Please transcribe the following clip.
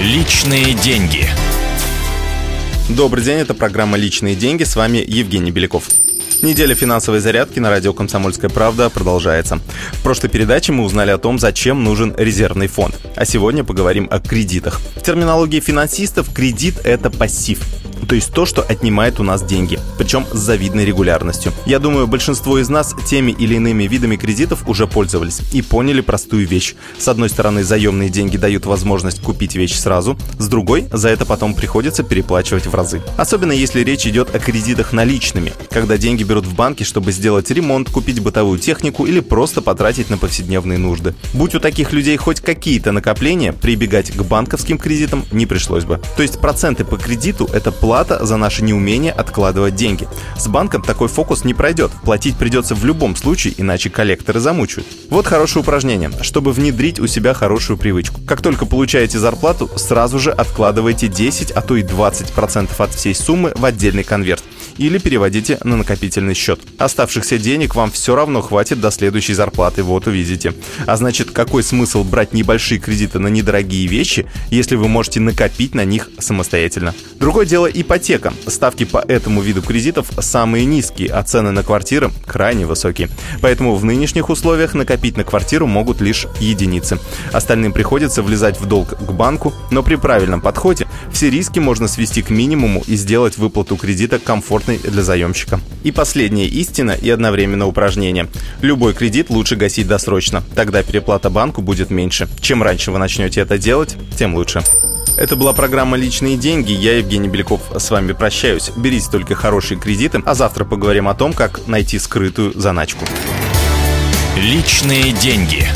Личные деньги. Добрый день, это программа «Личные деньги». С вами Евгений Беляков. Неделя финансовой зарядки на радио «Комсомольская правда» продолжается. В прошлой передаче мы узнали о том, зачем нужен резервный фонд. А сегодня поговорим о кредитах. В терминологии финансистов кредит – это пассив то есть то, что отнимает у нас деньги, причем с завидной регулярностью. Я думаю, большинство из нас теми или иными видами кредитов уже пользовались и поняли простую вещь. С одной стороны, заемные деньги дают возможность купить вещь сразу, с другой, за это потом приходится переплачивать в разы. Особенно если речь идет о кредитах наличными, когда деньги берут в банке, чтобы сделать ремонт, купить бытовую технику или просто потратить на повседневные нужды. Будь у таких людей хоть какие-то накопления, прибегать к банковским кредитам не пришлось бы. То есть проценты по кредиту – это плата плата за наше неумение откладывать деньги. С банком такой фокус не пройдет. Платить придется в любом случае, иначе коллекторы замучают. Вот хорошее упражнение, чтобы внедрить у себя хорошую привычку. Как только получаете зарплату, сразу же откладывайте 10, а то и 20% от всей суммы в отдельный конверт или переводите на накопительный счет. Оставшихся денег вам все равно хватит до следующей зарплаты, вот увидите. А значит, какой смысл брать небольшие кредиты на недорогие вещи, если вы можете накопить на них самостоятельно? Другое дело ипотека. Ставки по этому виду кредитов самые низкие, а цены на квартиры крайне высокие. Поэтому в нынешних условиях накопить на квартиру могут лишь единицы. Остальным приходится влезать в долг к банку, но при правильном подходе все риски можно свести к минимуму и сделать выплату кредита комфортной комфортной для заемщика. И последняя истина и одновременно упражнение. Любой кредит лучше гасить досрочно, тогда переплата банку будет меньше. Чем раньше вы начнете это делать, тем лучше. Это была программа «Личные деньги». Я, Евгений Беляков, с вами прощаюсь. Берите только хорошие кредиты, а завтра поговорим о том, как найти скрытую заначку. «Личные деньги».